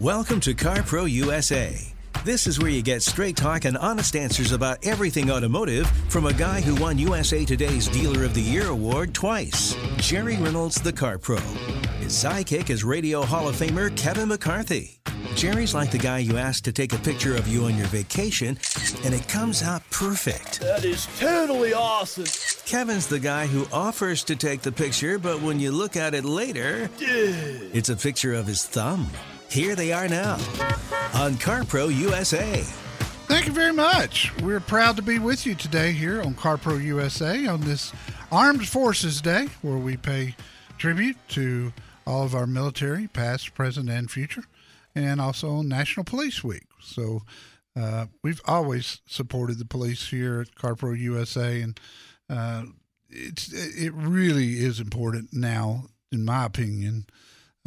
Welcome to CarPro USA. This is where you get straight talk and honest answers about everything automotive from a guy who won USA Today's Dealer of the Year award twice, Jerry Reynolds, the Car Pro. His sidekick is Radio Hall of Famer Kevin McCarthy. Jerry's like the guy you ask to take a picture of you on your vacation, and it comes out perfect. That is totally awesome. Kevin's the guy who offers to take the picture, but when you look at it later, it's a picture of his thumb. Here they are now on CarPro USA. Thank you very much. We're proud to be with you today here on CarPro USA on this Armed Forces Day, where we pay tribute to all of our military, past, present, and future, and also on National Police Week. So uh, we've always supported the police here at CarPro USA, and uh, it's it really is important now, in my opinion,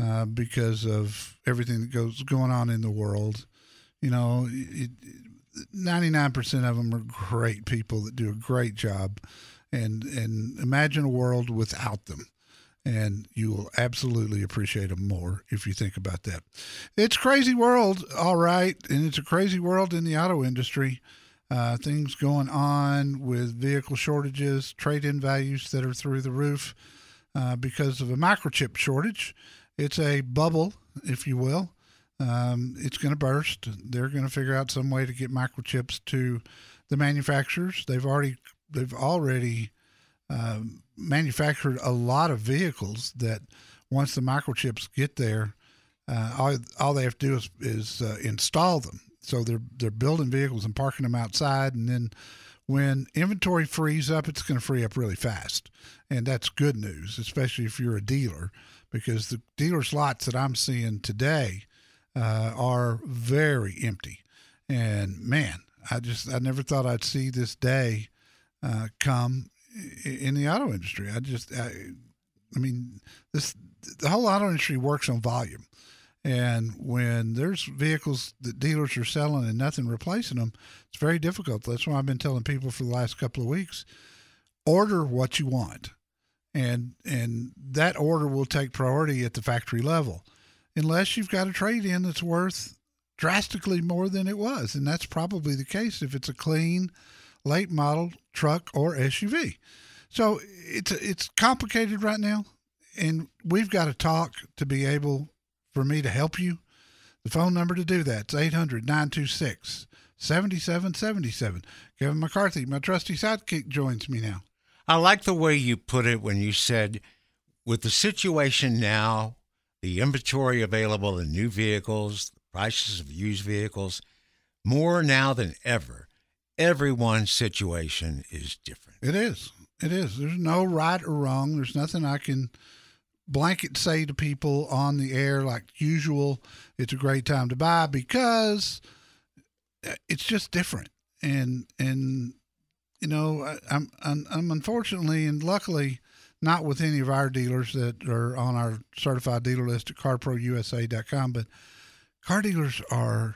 uh, because of everything that goes going on in the world. You know, ninety nine percent of them are great people that do a great job, and and imagine a world without them. And you will absolutely appreciate them more if you think about that. It's crazy world, all right, and it's a crazy world in the auto industry. Uh, things going on with vehicle shortages, trade in values that are through the roof uh, because of a microchip shortage. It's a bubble, if you will. Um, it's going to burst. They're going to figure out some way to get microchips to the manufacturers. They've already they've already um, manufactured a lot of vehicles that once the microchips get there, uh, all, all they have to do is, is uh, install them. So they're they're building vehicles and parking them outside, and then when inventory frees up, it's going to free up really fast, and that's good news, especially if you're a dealer, because the dealer's lots that I'm seeing today uh, are very empty, and man, I just I never thought I'd see this day uh, come in the auto industry. I just I, I mean this the whole auto industry works on volume. And when there's vehicles that dealers are selling and nothing replacing them, it's very difficult. That's why I've been telling people for the last couple of weeks, order what you want. And and that order will take priority at the factory level. Unless you've got a trade in that's worth drastically more than it was. And that's probably the case if it's a clean late model truck or SUV. So it's it's complicated right now and we've got to talk to be able for me to help you. The phone number to do that is 800 926 7777. Kevin McCarthy, my trusty sidekick, joins me now. I like the way you put it when you said, with the situation now, the inventory available in new vehicles, the prices of used vehicles, more now than ever, everyone's situation is different. It is. It is. There's no right or wrong. There's nothing I can blanket say to people on the air like usual. It's a great time to buy because uh, it's just different. And and you know, I'm I'm, I'm unfortunately and luckily not with any of our dealers that are on our certified dealer list at carprousa.com, but car dealers are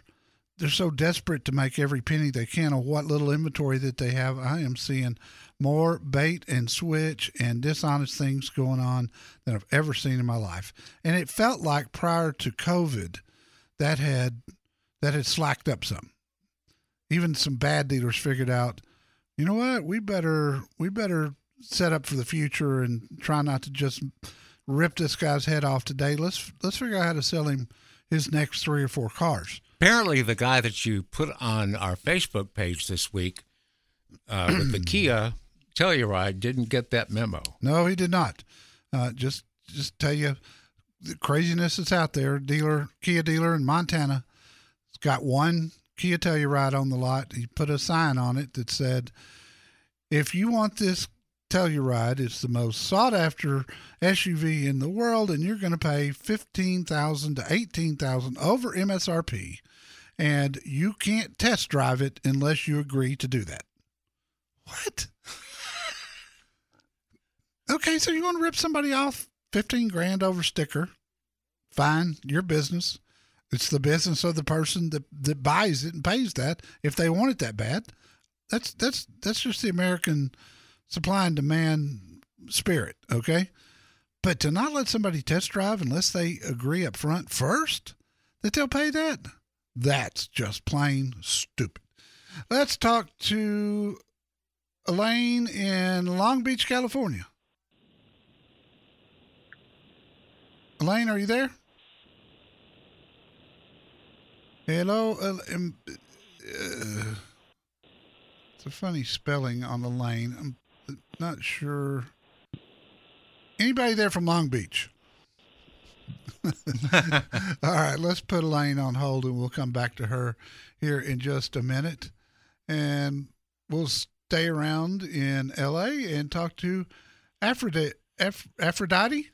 they're so desperate to make every penny they can of what little inventory that they have. I am seeing more bait and switch and dishonest things going on than I've ever seen in my life. And it felt like prior to COVID that had that had slacked up some. Even some bad dealers figured out, you know what, we better we better set up for the future and try not to just rip this guy's head off today. Let's let's figure out how to sell him his next three or four cars. Apparently, the guy that you put on our Facebook page this week uh, with the Kia Telluride didn't get that memo. No, he did not. Uh, just just tell you the craziness that's out there. Dealer Kia dealer in Montana it's got one Kia Telluride on the lot. He put a sign on it that said, "If you want this Telluride, it's the most sought after SUV in the world, and you're going to pay fifteen thousand to eighteen thousand over MSRP, and you can't test drive it unless you agree to do that." What? okay, so you want to rip somebody off fifteen grand over sticker? Fine, your business. It's the business of the person that, that buys it and pays that if they want it that bad. That's that's that's just the American supply and demand spirit, okay? But to not let somebody test drive unless they agree up front first that they'll pay that, that's just plain stupid. Let's talk to Elaine in Long Beach, California. Elaine, are you there? Hello. Uh, um, uh, it's a funny spelling on Elaine. I'm not sure. Anybody there from Long Beach? All right, let's put Elaine on hold and we'll come back to her here in just a minute. And we'll stay around in LA and talk to Aphrodite. Aph- Aphrodite?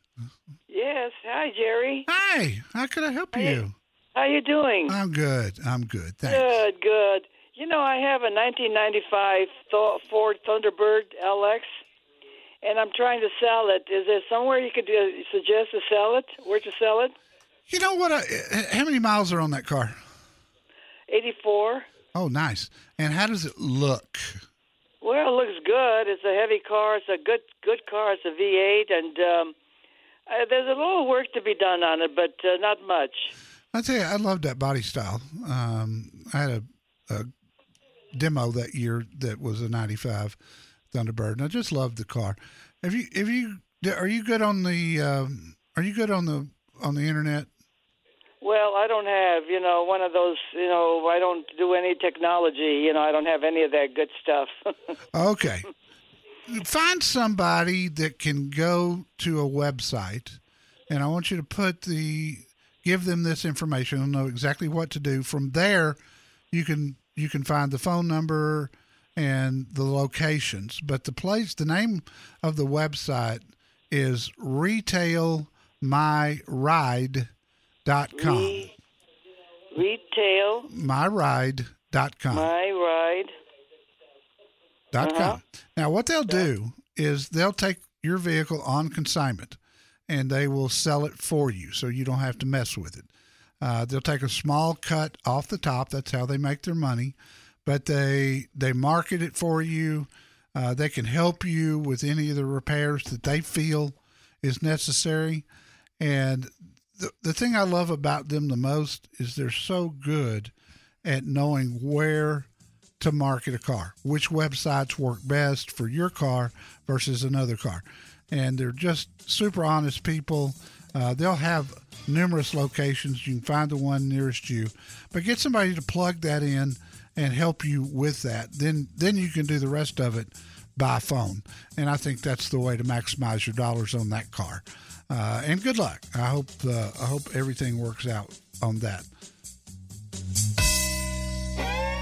Yes. Hi, Jerry. Hi, how can I help you? How you doing? I'm good. I'm good. Thanks. Good, good. You know, I have a 1995 Th- Ford Thunderbird LX, and I'm trying to sell it. Is there somewhere you could uh, suggest to sell it? Where to sell it? You know what? I, how many miles are on that car? 84. Oh, nice. And how does it look? Well, it looks good. It's a heavy car. It's a good, good car. It's a V8, and um, uh, there's a little work to be done on it, but uh, not much. I tell you, I love that body style. Um, I had a, a demo that year that was a '95 Thunderbird, and I just loved the car. Have you? Have you? Are you good on the? Um, are you good on the on the internet? Well, I don't have, you know, one of those, you know, I don't do any technology. You know, I don't have any of that good stuff. Okay. Find somebody that can go to a website, and I want you to put the give them this information. They'll know exactly what to do. From there, you can you can find the phone number and the locations. But the place, the name of the website is retailmyride.com. Re- Retail, Myride.com. my ride. dot Uh-huh. com. Now, what they'll do is they'll take your vehicle on consignment and they will sell it for you so you don't have to mess with it. Uh, they'll take a small cut off the top. That's how they make their money. But they they market it for you. Uh, they can help you with any of the repairs that they feel is necessary. And the, the thing I love about them the most is they're so good at knowing where to market a car, which websites work best for your car versus another car. And they're just super honest people. Uh, they'll have numerous locations. You can find the one nearest you, but get somebody to plug that in and help you with that. Then, then you can do the rest of it by phone. And I think that's the way to maximize your dollars on that car. Uh, and good luck. I hope uh, I hope everything works out on that.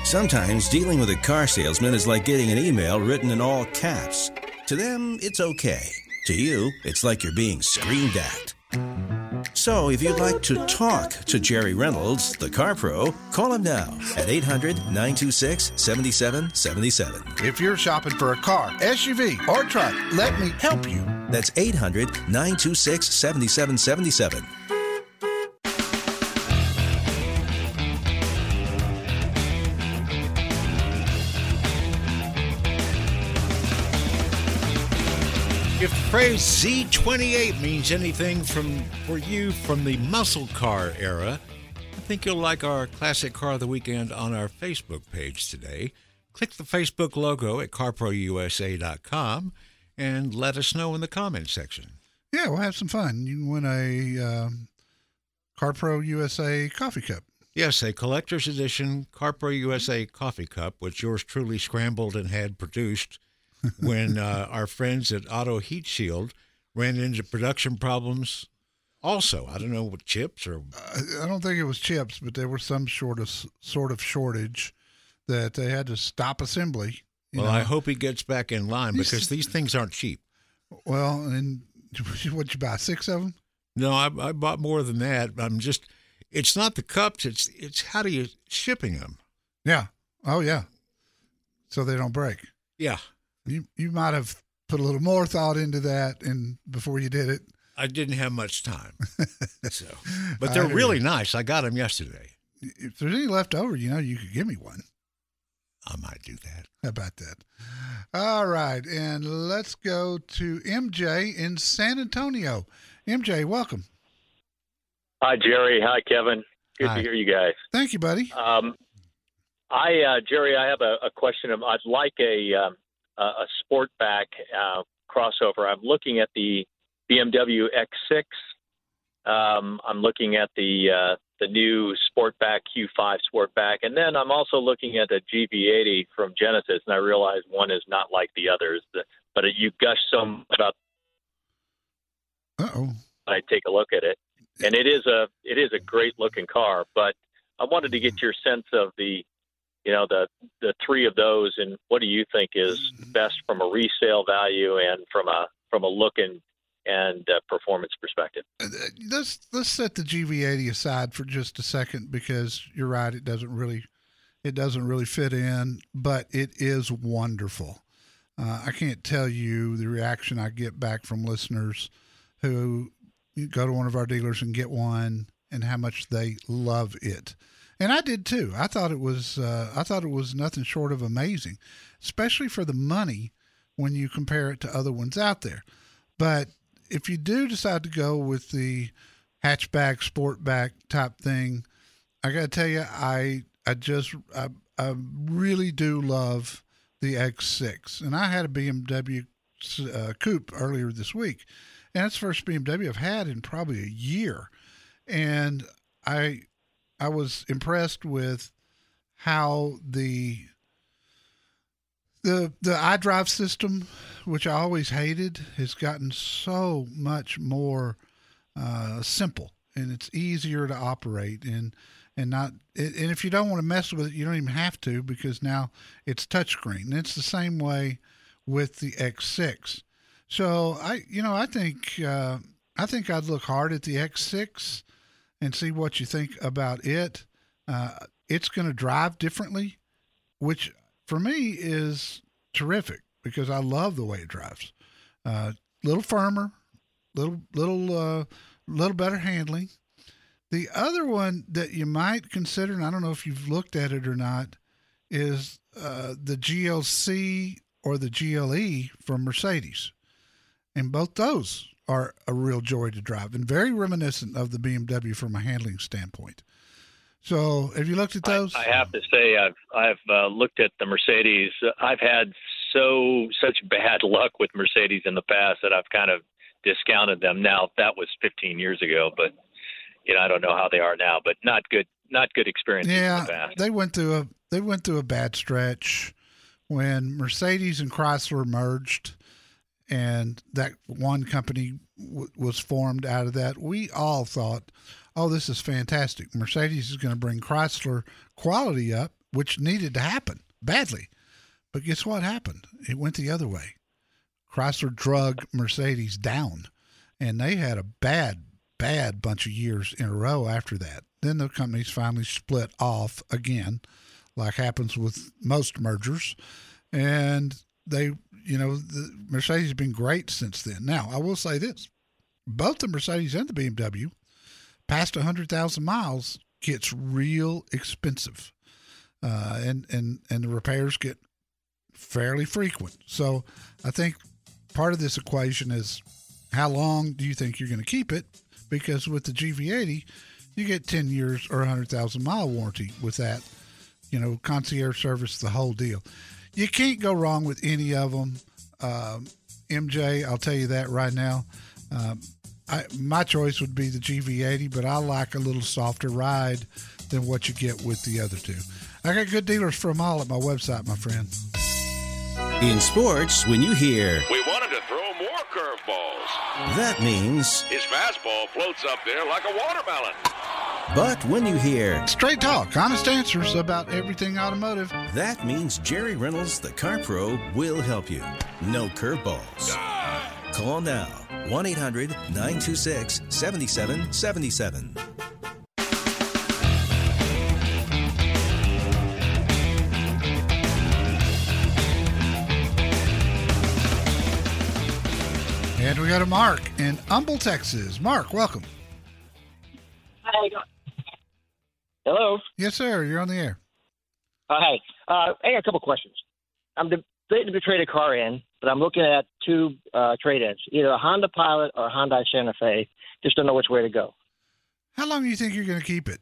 Sometimes dealing with a car salesman is like getting an email written in all caps. To them, it's okay. To you, it's like you're being screamed at. So if you'd like to talk to Jerry Reynolds, the car pro, call him now at 800 926 7777. If you're shopping for a car, SUV, or truck, let me help you. That's 800 926 7777. Phrase Z28 means anything from for you from the muscle car era, I think you'll like our classic car of the weekend on our Facebook page today. Click the Facebook logo at carprousa.com and let us know in the comments section. Yeah, we'll have some fun. You can win a um, CarPro USA coffee cup. Yes, a collector's edition CarPro USA coffee cup, which yours truly scrambled and had produced when uh, our friends at Auto Heat Shield ran into production problems. Also, I don't know what chips or I don't think it was chips, but there was some sort of sort of shortage that they had to stop assembly. you well, know. I hope he gets back in line because these things aren't cheap. Well, and what you buy six of them? No, I, I bought more than that. I'm just, it's not the cups. It's it's how do you shipping them? Yeah. Oh yeah. So they don't break. Yeah, You you might have put a little more thought into that, and before you did it. I didn't have much time. so, but they're really you. nice. I got them yesterday. If there's any left over, you know, you could give me one. I might do that. How about that? All right, and let's go to MJ in San Antonio. MJ, welcome. Hi, Jerry. Hi, Kevin. Good Hi. to hear you guys. Thank you, buddy. Um, I, uh, Jerry, I have a, a question. Of, I'd like a um, a a Sportback uh, crossover. I'm looking at the BMW X6. Um, I'm looking at the uh, the new Sportback Q5 Sportback, and then I'm also looking at a GV80 from Genesis. And I realize one is not like the others, but you gush so much about Uh oh. I take a look at it, and it is a it is a great looking car. But I wanted to get your sense of the, you know, the the three of those, and what do you think is best from a resale value and from a from a look and and uh, performance perspective. Let's let's set the GV80 aside for just a second because you're right. It doesn't really it doesn't really fit in, but it is wonderful. Uh, I can't tell you the reaction I get back from listeners who go to one of our dealers and get one, and how much they love it. And I did too. I thought it was uh, I thought it was nothing short of amazing, especially for the money when you compare it to other ones out there. But if you do decide to go with the hatchback, sportback type thing, I got to tell you, I I just I, I really do love the X6, and I had a BMW uh, coupe earlier this week, and it's the first BMW I've had in probably a year, and I I was impressed with how the the the iDrive system, which I always hated, has gotten so much more uh, simple and it's easier to operate and and not and if you don't want to mess with it, you don't even have to because now it's touchscreen. And it's the same way with the X6. So I you know I think uh, I think I'd look hard at the X6 and see what you think about it. Uh, it's going to drive differently, which for me is terrific because I love the way it drives. A uh, little firmer, little little uh, little better handling. The other one that you might consider, and I don't know if you've looked at it or not, is uh, the GLC or the GLE from Mercedes, and both those are a real joy to drive and very reminiscent of the BMW from a handling standpoint. So, have you looked at those? I, I have to say, I've I've uh, looked at the Mercedes. I've had so such bad luck with Mercedes in the past that I've kind of discounted them. Now that was 15 years ago, but you know I don't know how they are now. But not good, not good experiences in Yeah, the past. they went through a they went through a bad stretch when Mercedes and Chrysler merged, and that one company w- was formed out of that. We all thought, "Oh, this is fantastic! Mercedes is going to bring Chrysler quality up, which needed to happen badly." But guess what happened? It went the other way. Chrysler drug Mercedes down, and they had a bad, bad bunch of years in a row after that. Then the companies finally split off again, like happens with most mergers, and they, you know, the Mercedes has been great since then. Now, I will say this: both the Mercedes and the BMW, past hundred thousand miles, gets real expensive, uh, and and and the repairs get fairly frequent. So I think part of this equation is how long do you think you're going to keep it? Because with the GV80, you get 10 years or 100,000 mile warranty with that, you know, concierge service, the whole deal. You can't go wrong with any of them. Um, MJ, I'll tell you that right now. Um, I, my choice would be the GV80, but I like a little softer ride than what you get with the other two. I got good dealers from all at my website, my friend. In sports, when you hear We wanted to throw more curveballs. that means, His fastball floats up there like a watermelon. But when you hear Straight talk, honest answers about everything automotive. that means Jerry Reynolds, the Car Pro, will help you. No curveballs. Call now 1 800 926 7777. And we got a Mark in Humble, Texas. Mark, welcome. Hi. Hello. Yes, sir. You're on the air. Uh, hi. Uh, I got a couple questions. I'm debating to trade a car in, but I'm looking at two uh, trade-ins, either a Honda Pilot or a Hyundai Santa Fe. Just don't know which way to go. How long do you think you're going to keep it?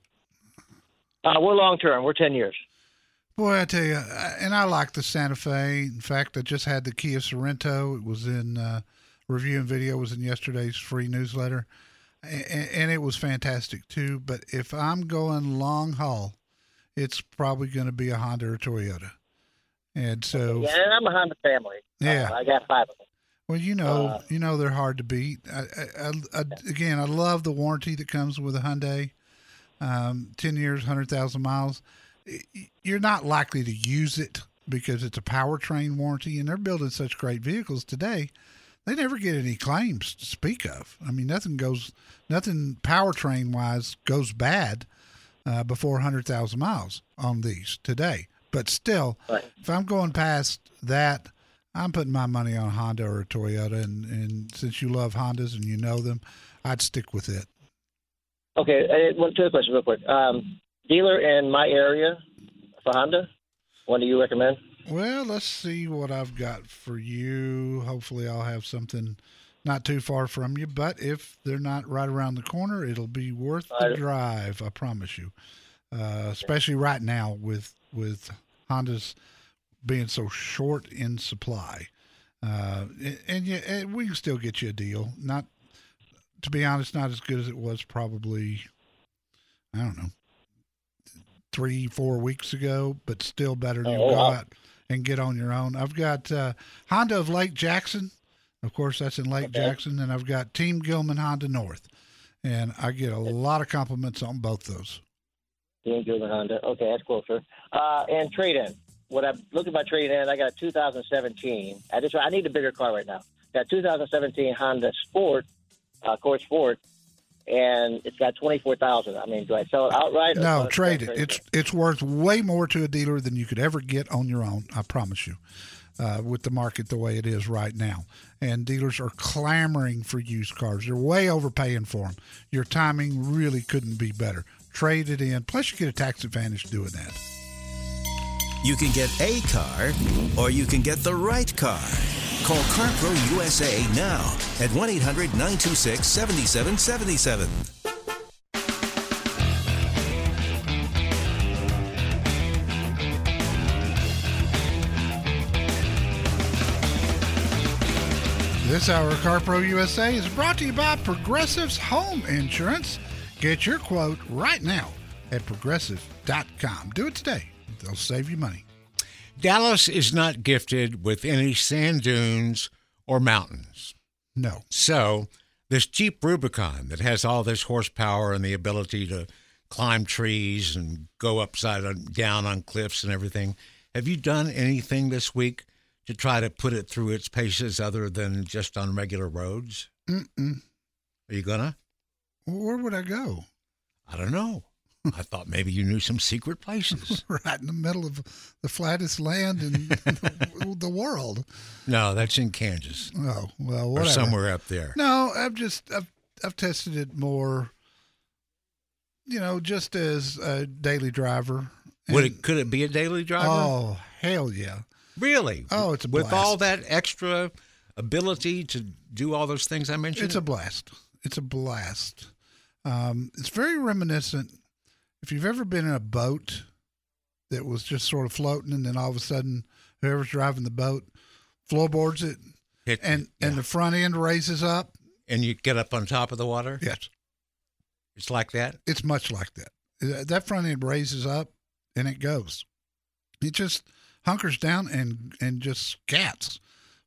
Uh, we're long term. We're ten years. Boy, I tell you, and I like the Santa Fe. In fact, I just had the Kia Sorento. It was in uh, review and video. Was in yesterday's free newsletter, and, and it was fantastic too. But if I'm going long haul, it's probably going to be a Honda or Toyota. And so, Yeah, and I'm a Honda family. Yeah. Uh, I got five of them. well, you know, Uh, you know they're hard to beat. I, I, I, again, I love the warranty that comes with a Hyundai. Um, Ten years, hundred thousand miles. You're not likely to use it because it's a powertrain warranty, and they're building such great vehicles today. They never get any claims to speak of. I mean, nothing goes, nothing powertrain wise goes bad uh, before hundred thousand miles on these today. But still, Right. if I'm going past that, I'm putting my money on Honda or a Toyota, and, and since you love Hondas and you know them, I'd stick with it. Okay. Uh, one two questions, real quick. Um, dealer in my area for Honda. One do you recommend? Well, let's see what I've got for you. Hopefully, I'll have something not too far from you. But if they're not right around the corner, it'll be worth the drive. I promise you. Uh, especially right now with with Hondas being so short in supply, uh, and, and, yeah, and we can still get you a deal. Not to be honest, not as good as it was probably. I don't know three, four weeks ago, but still better than Oh, go wow. out and get on your own. I've got uh, Honda of Lake Jackson. Of course, that's in Lake Okay. Jackson. And I've got Team Gillman Honda North. And I get a lot of compliments on both those. Dean Gillman Honda. Okay, that's closer. Uh, and trade in. What I'm looking about trade in, I got a 2017. I just I need a bigger car right now. Got a 2017 Honda Sport, uh, Accord Sport, and it's got 24,000. I mean, do I sell it outright? Or No, trade it. It's it's worth way more to a dealer than you could ever get on your own. I promise you. Uh, with the market the way it is right now, and dealers are clamoring for used cars. They're way overpaying for them. Your timing really couldn't be better. Trade it in. Plus, you get a tax advantage doing that. You can get a car or you can get the right car. Call CarPro USA now at 1 800 926 7777. This hour of CarPro USA is brought to you by Progressive's Home Insurance. Get your quote right now at progressive.com. Do it today. They'll save you money. Dallas is not gifted with any sand dunes or mountains. No. So, this Jeep Rubicon that has all this horsepower and the ability to climb trees and go upside down on cliffs and everything, have you done anything this week to try to put it through its paces other than just on regular roads? Mm-mm. Are you gonna? Where would I go? I don't know. I thought maybe you knew some secret places. right in the middle of the flattest land in the, the world. No, that's in Kansas Oh, well, or somewhere up there. No, I've just I've I've tested it more. You know, just as a daily driver. Would it could it be a daily driver? Oh hell yeah! really? Oh, it's a with all that extra ability to do all those things I mentioned. It's a blast. It's a blast. Um, it's very reminiscent. If you've ever been in a boat that was just sort of floating, and then all of a sudden, whoever's driving the boat floorboards it, and and the front end raises up, And you get up on top of the water? Yes. It's like that? It's much like that. That front end raises up and it goes. It just hunkers down and and just scats.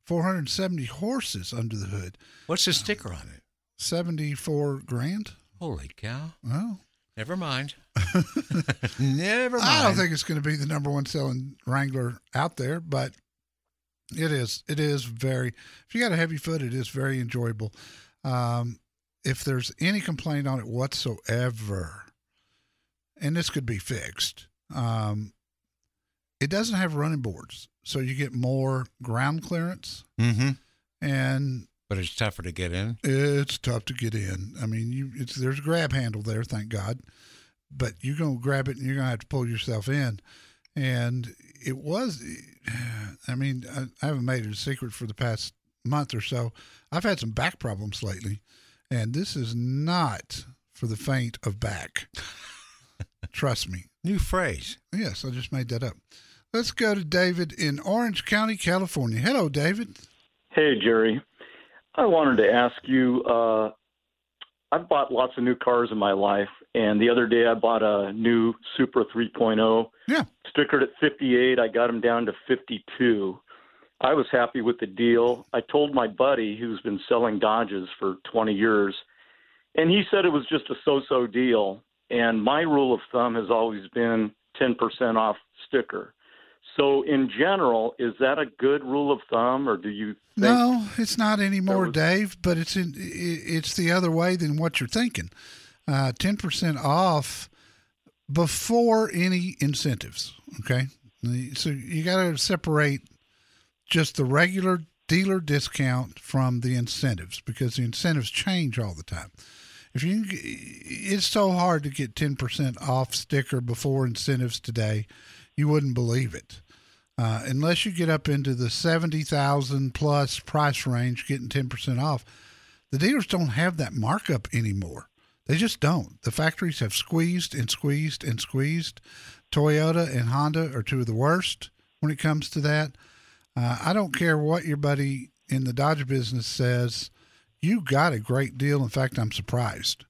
470 horses under the hood. What's the um, sticker on it? 74 grand. Holy cow. Oh. Never mind. Never mind. I don't think it's going to be the number one selling Wrangler out there, but it is. It is very. If you got a heavy foot, it is very enjoyable. Um, if there's any complaint on it whatsoever, and this could be fixed, um, it doesn't have running boards, so you get more ground clearance, Mm-hmm. and But it's tougher to get in. it's tough to get in. I mean, you it's there's a grab handle there, thank God, but you're gonna grab it and you're gonna have to pull yourself in. And it was, I mean, I, I haven't made it a secret for the past month or so. I've had some back problems lately, and this is not for the faint of back. Trust me. New phrase. Yes, I just made that up. Let's go to David in Orange County, California. Hello, David. Hey, Jerry. I wanted to ask you. Uh, I've bought lots of new cars in my life, and the other day I bought a new Supra 3.0. Yeah. Stickered at 58. I got them down to 52. I was happy with the deal. I told my buddy who's been selling Dodges for 20 years, and he said it was just a so-so deal. And my rule of thumb has always been 10% off sticker. So, in general, is that a good rule of thumb, or do you think No, it's not anymore, Dave. But it's in, it's the other way than what you're thinking. Uh, Ten percent off before any incentives. Okay, so you got to separate just the regular dealer discount from the incentives because the incentives change all the time. If you, it's so hard to get ten percent off sticker before incentives today, you wouldn't believe it. Uh, unless you get up into the 70,000 plus price range, getting 10% off, the dealers don't have that markup anymore. They just don't. The factories have squeezed and squeezed and squeezed. Toyota and Honda are two of the worst when it comes to that. Uh, I don't care what your buddy in the Dodge business says. You got a great deal. In fact, I'm surprised.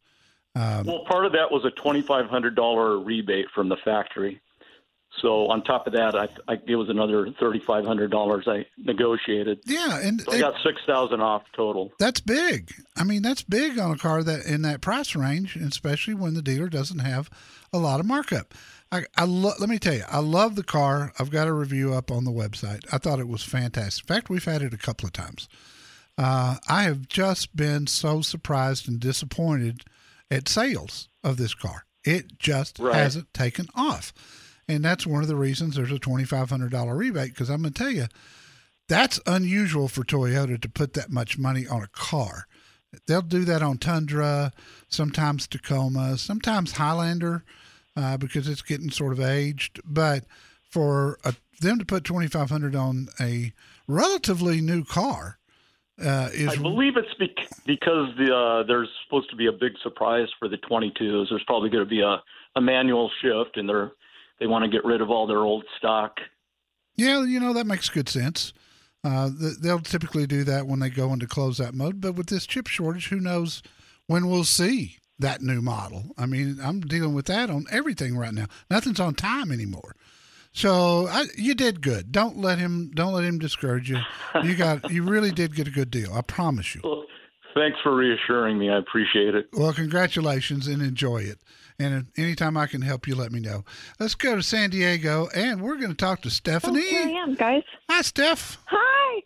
Um, Well, part of that was a twenty-five hundred dollar rebate from the factory. So on top of that, I, I it was another thirty-five hundred dollars I negotiated. Yeah, and so I got six thousand off total. That's big. I mean, that's big on a car that in that price range, especially when the dealer doesn't have a lot of markup. I, I lo- let me tell you, I love the car. I've got a review up on the website. I thought it was fantastic. In fact, we've had it a couple of times. Uh, I have just been so surprised and disappointed at sales of this car. It just Right. hasn't taken off. And that's one of the reasons there's a $2,500 rebate because I'm going to tell you, that's unusual for Toyota to put that much money on a car. They'll do that on Tundra, sometimes Tacoma, sometimes Highlander, uh, because it's getting sort of aged. But for a, them to put twenty five hundred on a relatively new car uh, is I believe it's bec- because the uh, there's supposed to be a big surprise for the 22s. There's probably going to be a, a manual shift, and they're they want to get rid of all their old stock. Yeah, you know that makes good sense. Uh, they'll typically do that when they go into closeout mode. But with this chip shortage, who knows when we'll see that new model? I mean, I'm dealing with that on everything right now. Nothing's on time anymore. So I, you did good. Don't let him. Don't let him discourage you. You got. You really did get a good deal. I promise you. Well, thanks for reassuring me. I appreciate it. Well, congratulations and enjoy it. And anytime I can help you, let me know. Let's go to San Diego, and we're going to talk to Stephanie. Oh, here I am, guys. Hi, Steph. Hi.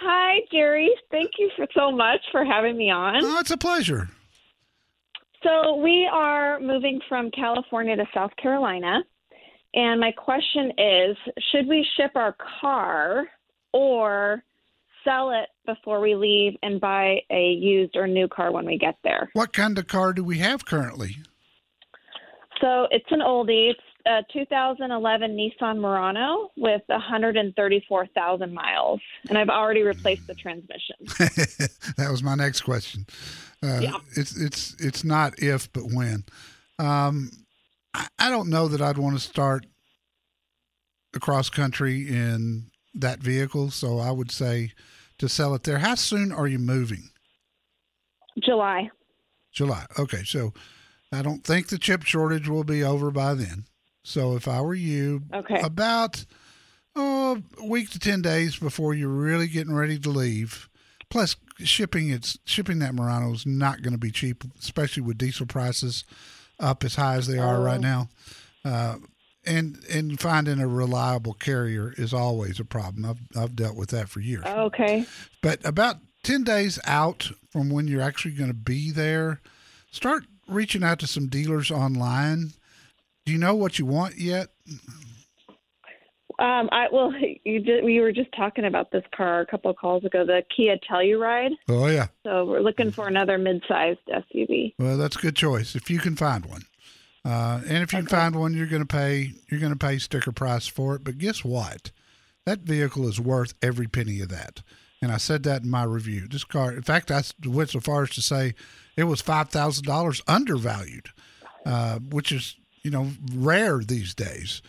Hi, Jerry. Thank you for so much for having me on. Oh, it's a pleasure. So we are moving from California to South Carolina, and my question is: Should we ship our car or sell it before we leave and buy a used or new car when we get there? What kind of car do we have currently? So it's an oldie. It's a 2011 Nissan Murano with 134,000 miles, and I've already replaced the transmission. that was my next question. Uh, Yeah. It's it's it's not if but when. Um, I, I don't know that I'd want to start across country in that vehicle, so I would say to sell it there. How soon are you moving? July. July. Okay, so I don't think the chip shortage will be over by then. So if I were you, Okay. about uh, a week to ten days before you're really getting ready to leave. Plus, shipping it's shipping that Murano is not going to be cheap, especially with diesel prices up as high as they are right Oh. now. Uh, and and finding a reliable carrier is always a problem. I've I've dealt with that for years. Okay. But about 10 days out from when you're actually going to be there, start reaching out to some dealers online. Do you know what you want yet? Um, I well, you did, we were just talking about this car a couple of calls ago, the Kia Telluride. Oh, yeah. So we're looking for another mid-sized SUV. Well, that's a good choice if you can find one. Uh, and if you can find one, you're going to pay you're going to pay sticker price for it. But guess what? That vehicle is worth every penny of that. And I said that in my review. This car, in fact, I went so far as to say it was five thousand dollars undervalued, uh, which is you know rare these days.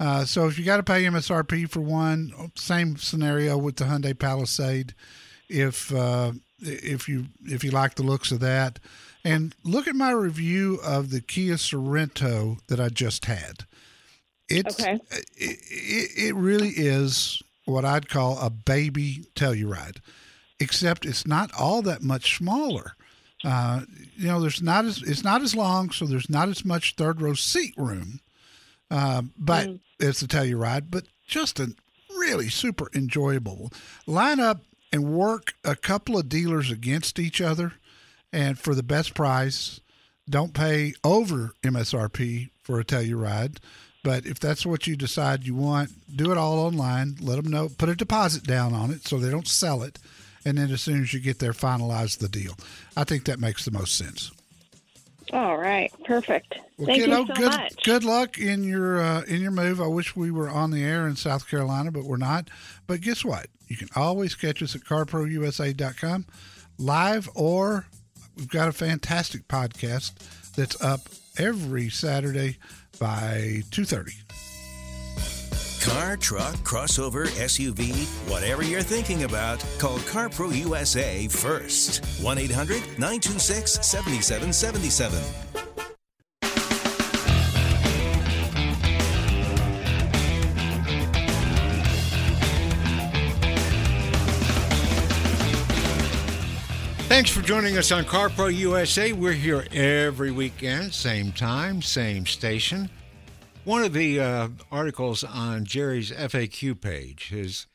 Uh, so if you got to pay MSRP for one, same scenario with the Hyundai Palisade. If uh, if you if you like the looks of that, and look at my review of the Kia Sorento that I just had. It's Okay. it, it, it really is what I'd call a baby Telluride, except it's not all that much smaller. Uh, you know, there's not as it's not as long, so there's not as much third row seat room. Uh, but it's a Telluride, but just a really super enjoyable. Line up and work a couple of dealers against each other, and for the best price, don't pay over MSRP for a Telluride. But if that's what you decide you want, do it all online. Let them know. Put a deposit down on it so they don't sell it, and then as soon as you get there, finalize the deal. I think that makes the most sense. All right. Perfect. Well, Thank kiddo, you so good much. good luck in your uh, in your move. I wish we were on the air in South Carolina, but we're not. But guess what? You can always catch us at carprousa.com live, or we've got a fantastic podcast that's up every Saturday by two thirty. Car, truck, crossover, SUV, whatever you're thinking about, call CarPro USA first. 1 800 926 7777. Thanks for joining us on CarPro USA. We're here every weekend, same time, same station. One of the uh, articles on Jerry's FAQ page, his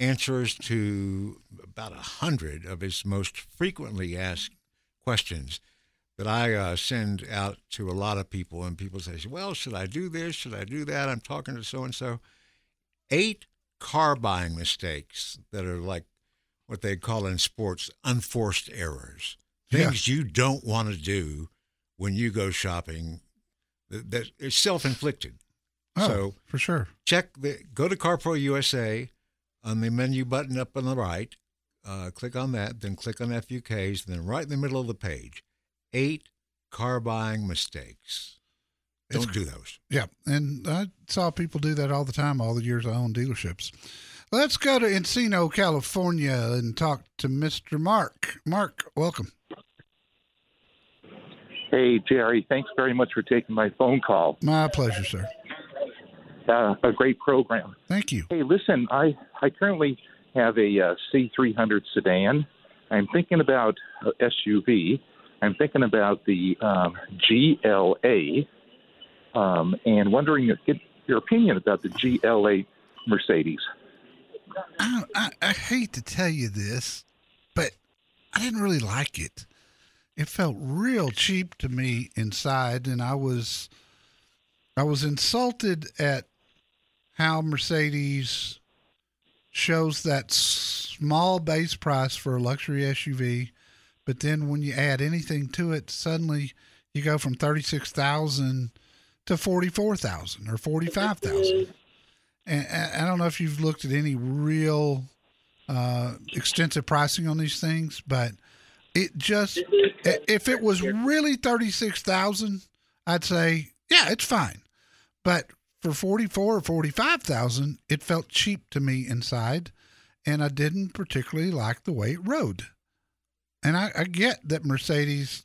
answers to about a hundred of his most frequently asked questions that I uh, send out to a lot of people, and people say, "Well, should I do this? Should I do that?" I'm talking to so and so. Eight car buying mistakes that are like what they call in sports unforced errors, things you don't want to do when you go shopping. That, that is self-inflicted. Oh, so for sure. check the go to CarPro USA on the menu button up on the right. Uh, click on that, then click on FAQs, then right in the middle of the page, eight car buying mistakes. It's- Don't do those. Yeah, and I saw people do that all the time. All the years I owned dealerships. Let's go to Encino, California, and talk to Mr. Mark. Mark, welcome. Hey, Jerry, thanks very much for taking my phone call. My pleasure, sir. Uh, a great program. Thank you. Hey, listen, I, I currently have a uh, C300 sedan. I'm thinking about uh, SUV. I'm thinking about the um, GLA um, and wondering get your opinion about the GLA Mercedes. I, I, I hate to tell you this, but I didn't really like it. It felt real cheap to me inside, and I was I was insulted at how Mercedes shows that small base price for a luxury SUV, but then when you add anything to it, suddenly you go from thirty six thousand to forty four thousand or forty five thousand. And I I don't know if you've looked at any real uh, extensive pricing on these things, but it just if it was really thirty six thousand, I'd say yeah, it's fine. But for forty four or forty five thousand, it felt cheap to me inside, and I didn't particularly like the way it rode. and I, I get that Mercedes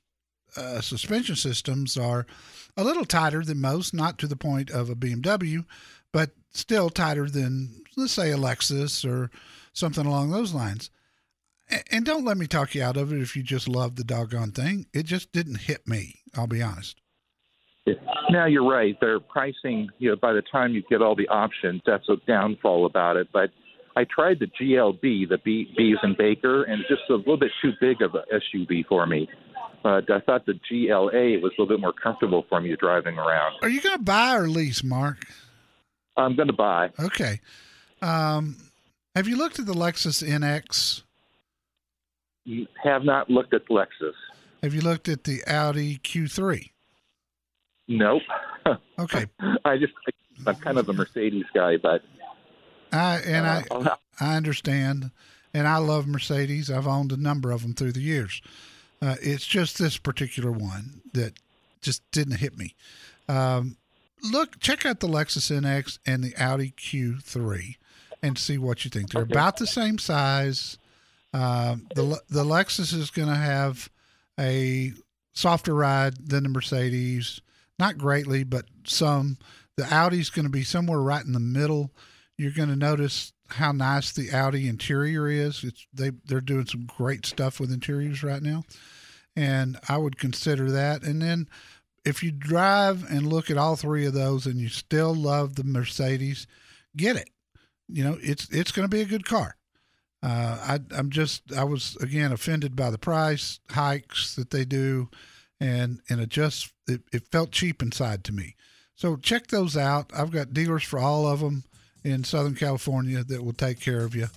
uh, suspension systems are a little tighter than most, not to the point of a BMW, but still tighter than, let's say, a Lexus or something along those lines. And don't let me talk you out of it if you just love the doggone thing. It just didn't hit me. I'll be honest. Now you're right. Their pricing, you know, by the time you get all the options, that's a downfall about it. But I tried the GLB, the B, Bees and Baker, and just a little bit too big of a SUV for me. But I thought the GLA was a little bit more comfortable for me driving around. Are you going to buy or lease, Mark? I'm going to buy. Okay. Um, have you looked at the Lexus NX? Have not looked at Lexus. Have you looked at the Audi Q3? Nope. Okay. I just I'm kind of a Mercedes guy, but I and uh, I I understand, and I love Mercedes. I've owned a number of them through the years. Uh, it's just this particular one that just didn't hit me. Um, look, check out the Lexus NX and the Audi Q3, and see what you think. They're about the same size. Um, the the Lexus is going to have a softer ride than the Mercedes, not greatly, but some. The Audi's going to be somewhere right in the middle. You're going to notice how nice the Audi interior is. It's they they're doing some great stuff with interiors right now, and I would consider that. And then if you drive and look at all three of those and you still love the Mercedes, get it. You know, it's it's going to be a good car. Uh, I, I'm just I was again offended by the price hikes that they do, and and it just it, it felt cheap inside to me. So check those out. I've got dealers for all of them in Southern California that will take care of you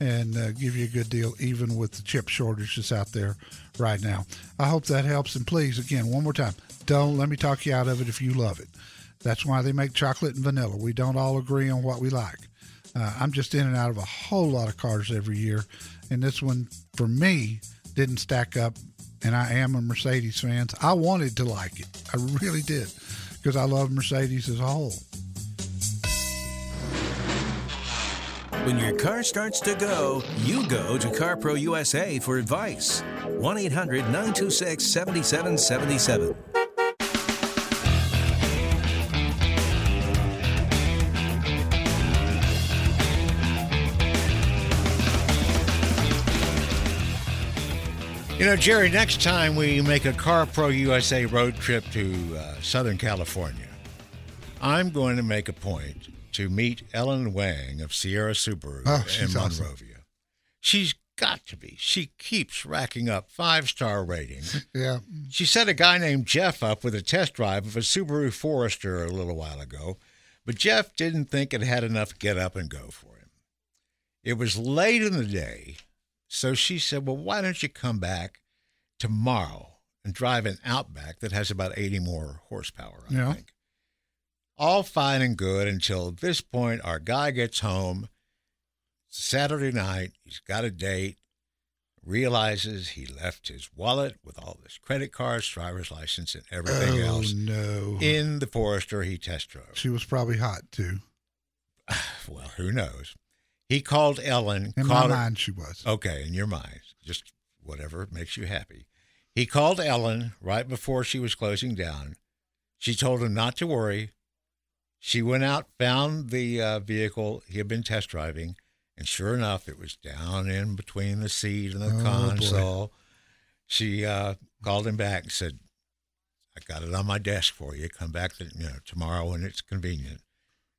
and uh, give you a good deal, even with the chip shortage that's out there right now. I hope that helps. And please, again, one more time, don't let me talk you out of it if you love it. That's why they make chocolate and vanilla. We don't all agree on what we like. Uh, I'm just in and out of a whole lot of cars every year, and this one for me didn't stack up. And I am a Mercedes fan. I wanted to like it. I really did because I love Mercedes as a whole. When your car starts to go, you go to CarPro USA for advice. 1 800 926 7777. You know, Jerry, next time we make a Car Pro USA road trip to uh, Southern California, I'm going to make a point to meet Ellen Wang of Sierra Subaru Oh, in she's awesome. Monrovia. She's got to be. She keeps racking up five star ratings. Yeah. She set a guy named Jeff up with a test drive of a Subaru Forester a little while ago, but Jeff didn't think it had enough get up and go for him. It was late in the day, so she said, Well, why don't you come back tomorrow and drive an Outback that has about 80 more horsepower, I Yeah. think. All fine and good until this point, our guy gets home. Saturday night, he's got a date, realizes he left his wallet with all his credit cards, driver's license, and everything oh else no! in the Forester he test drove. She was probably hot too. Well, who knows? He called Ellen. In my called her- mind, she was. Okay, in your mind, just whatever makes you happy. He called Ellen right before she was closing down. She told him not to worry. She went out, found the uh, vehicle he had been test driving, and sure enough, it was down in between the seat and the Oh, boy. console. She uh, called him back and said, "I got it on my desk for you. Come back, to, you know, tomorrow when it's convenient."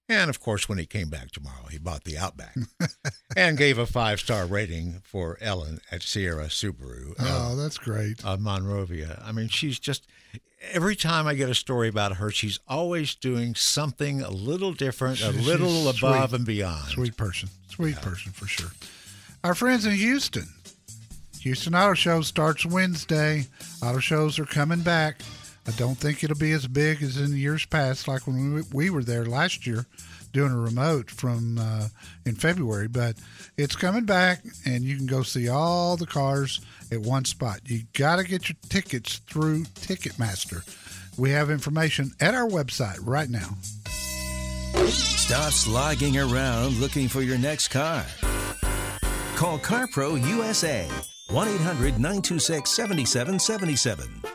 And of course, when he came back tomorrow, he bought the Outback and gave a five star rating for Ellen at Sierra Subaru Oh, of, that's great. of Monrovia. I mean, she's just every time I get a story about her, she's always doing something a little different, a She's little sweet. above and beyond. Sweet person. Sweet person for sure. Our friends in Houston. Houston Auto Show starts Wednesday. Auto shows are coming back. I don't think it'll be as big as in years past, like when we, we were there last year doing a remote from uh, in February. But it's coming back, and you can go see all the cars at one spot. You got to get your tickets through Ticketmaster. We have information at our website right now. Stop slogging around looking for your next car. Call CarPro USA 1 800 926 7777.